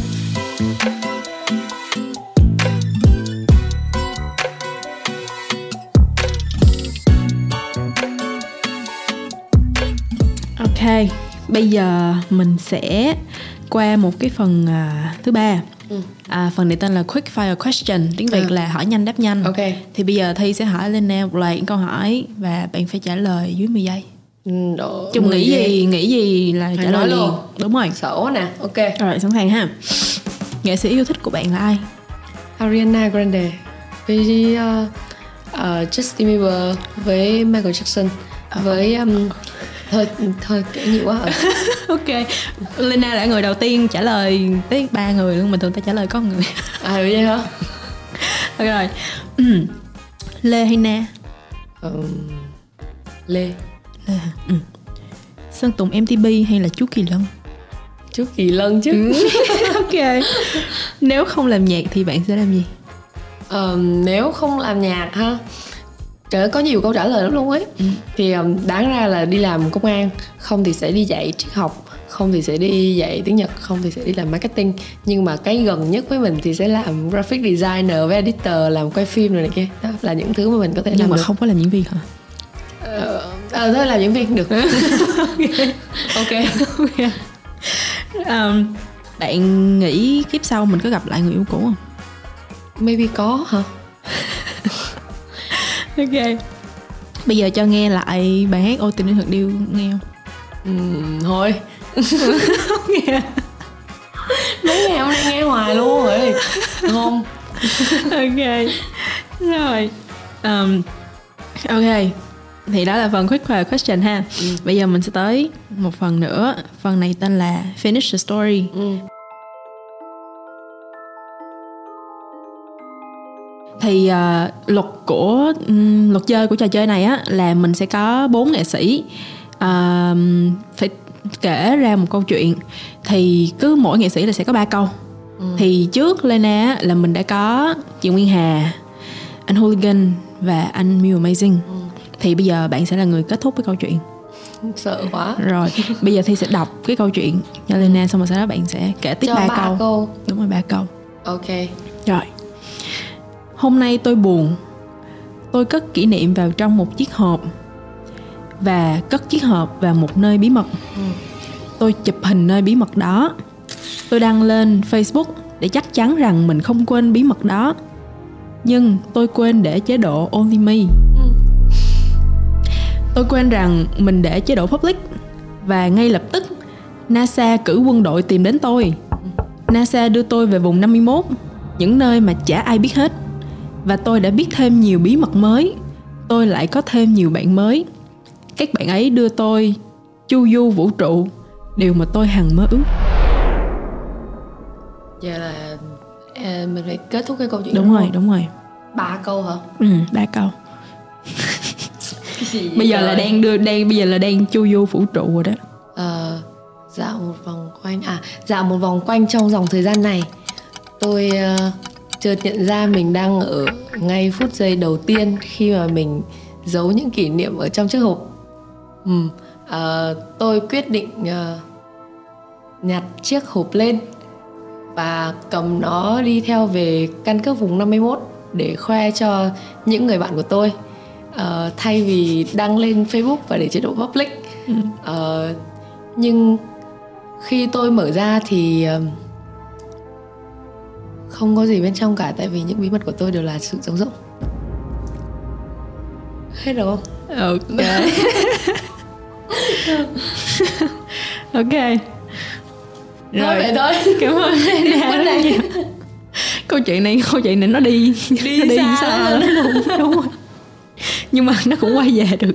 bây giờ mình sẽ qua một cái phần à, thứ ba. Ừ. à, phần này tên là quick fire question tiếng việt Ừ. là hỏi nhanh đáp nhanh. Ok. Thì bây giờ thi sẽ hỏi lên một loạt câu hỏi và bạn phải trả lời dưới 10 giây. Ừ, độ chung 10 nghĩ giây. gì nghĩ gì là Phải trả lời luôn. đúng rồi. Sợ quá nè ok. Rồi sẵn sàng ha. Nghệ sĩ yêu thích của bạn là ai? Ariana Grande. Với uh, uh, Justin Bieber với Michael Jackson. Với um, thôi thôi kể nhiều quá rồi <laughs> ok. Lena là người đầu tiên trả lời tới ba người luôn mình thường ta trả lời có một người. <laughs> À vậy hả? Ok rồi. Ừm. lê hay na? Um, Lê. Lê? Ừ. sơn tùng mtb hay là chú kỳ lân? Chú Kỳ Lân chứ. <laughs> Ok. Nếu không làm nhạc thì bạn sẽ làm gì? Ờm, nếu không làm nhạc ha Trời ơi, có nhiều câu trả lời lắm luôn ấy. Thì ờm, đáng ra là đi làm công an Không thì sẽ đi dạy triết học Không thì sẽ đi dạy tiếng Nhật Không thì sẽ đi làm marketing. Nhưng mà cái gần nhất với mình thì sẽ làm graphic designer với editor Làm quay phim rồi này kia. Đó là những thứ mà mình có thể nhưng làm mà được. không có làm diễn viên hả? Ờ, ờ, thôi làm diễn viên được. <laughs> Ok. Um, bạn nghĩ kiếp sau mình có gặp lại người yêu cũ không? Maybe có hả ok. Bây giờ cho nghe lại bài hát ô tình yêu thật điêu nghe không? Ừm, Thôi. Mấy ngày hôm nay nghe hoài luôn rồi. Không? Ok. Rồi. Um, ok. Thì đó là phần quick fire question ha. Bây giờ mình sẽ tới một phần nữa. Phần này tên là finish the story. Ừ. thì à, luật của ừm, luật chơi của trò chơi này á là mình sẽ có bốn nghệ sĩ. À, phải kể ra một câu chuyện. Thì cứ mỗi nghệ sĩ là sẽ có ba câu. Thì trước Lena là mình đã có chị Nguyên Hà anh Hooligan và anh Mew Amazing. Thì bây giờ bạn sẽ là người kết thúc với câu chuyện. Sợ quá. Rồi bây giờ thi sẽ đọc cái câu chuyện cho Lena xong rồi sau đó bạn sẽ kể tiếp ba câu. câu. đúng rồi ba câu. Ok. Rồi Hôm nay tôi buồn. Tôi cất kỷ niệm vào trong một chiếc hộp. Và cất chiếc hộp vào một nơi bí mật. Tôi chụp hình nơi bí mật đó. Tôi đăng lên Facebook Để chắc chắn rằng mình không quên bí mật đó. Nhưng tôi quên để chế độ Only Me. Tôi quên rằng mình để chế độ public. Và ngay lập tức NASA cử quân đội tìm đến tôi. NASA đưa tôi về vùng 51 Những nơi mà chả ai biết hết Và tôi đã biết thêm nhiều bí mật mới. Tôi lại có thêm nhiều bạn mới. Các bạn ấy đưa tôi chu du vũ trụ Điều mà tôi hằng mơ ước. Giờ là à, mình phải kết thúc cái câu chuyện Đúng rồi, không? đúng rồi. Ba câu hả? ừ, ba câu. Bây giờ là trời? đang đưa đang bây giờ là đang chu du vũ trụ rồi đó. Ờ, dạo một vòng quanh à dạo một vòng quanh trong dòng thời gian này. Tôi ờ, chợt nhận ra mình đang ở ngay phút giây đầu tiên khi mà mình giấu những kỷ niệm ở trong chiếc hộp ừ. ờ, tôi quyết định ờ, nhặt chiếc hộp lên và cầm nó đi theo về căn cước vùng 51 để khoe cho những người bạn của tôi Ờ, thay vì đăng lên Facebook và để chế độ public Ờ, nhưng khi tôi mở ra thì ừm, không có gì bên trong cả tại vì những bí mật của tôi đều là sự trống rỗng hết rồi không Ok. Ok. <laughs> Thôi vậy thôi. <laughs> Cảm ơn Lena rất nhiều Câu chuyện này câu chuyện này nó đi. Đi nó đi xa xa lắm. Đúng, đúng rồi. Nhưng mà nó cũng quay về được.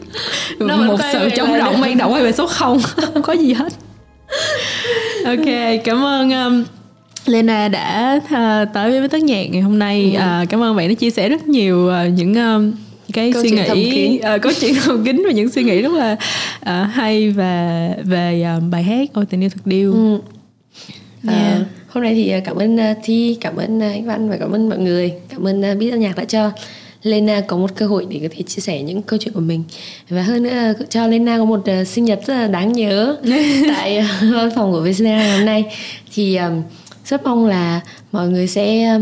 Nó một sự trống rỗng ban đầu quay về số 0 <laughs> không có gì hết. Ok cảm ơn um, Lena đã uh, tới với tất nhạc ngày hôm nay. Ừ. À, cảm ơn bạn đã chia sẻ rất nhiều uh, những um, cái Câu suy nghĩ uh, câu chuyện <laughs> thầm kín và những suy nghĩ rất là ờ, hay và về ờ, bài hát ôi tình yêu thật điêu. Ừ. Yeah. Ờ, hôm nay thì cảm ơn ờ, Thi, cảm ơn ờ, anh Văn và cảm ơn mọi người, cảm ơn uh, Biết âm nhạc đã cho Lena có một cơ hội để có thể chia sẻ những câu chuyện của mình. Và hơn nữa cho Lena có một ờ, sinh nhật rất là đáng nhớ <laughs> tại ờ, văn phòng của ngày hôm nay. Thì ờm, rất mong là mọi người sẽ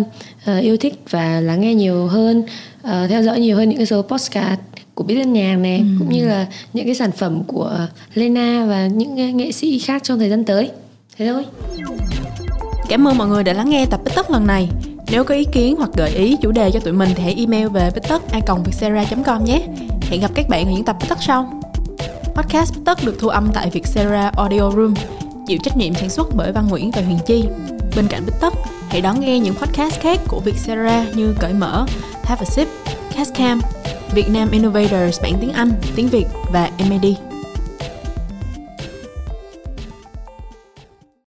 ờ, yêu thích và lắng nghe nhiều hơn ờ, theo dõi nhiều hơn những cái số postcard của biết âm nhạc này cũng như là những cái sản phẩm của Lena và những nghệ sĩ khác trong thời gian tới thế thôi Cảm ơn mọi người đã lắng nghe tập Bích Tất lần này. Nếu có ý kiến hoặc gợi ý chủ đề cho tụi mình thì hãy email về bích tất com nhé. Hẹn gặp các bạn ở những tập Bích Tất sau. Podcast Bích Tất được thu âm tại Vietcetera Audio Room, chịu trách nhiệm sản xuất bởi Văn Nguyễn và Huyền Chi. Bên cạnh Bích Tất, hãy đón nghe những podcast khác của Vietcetera như Cởi Mở, Have a Sip, Castcam, Việt Nam Innovators bản tiếng Anh, tiếng Việt và MAD.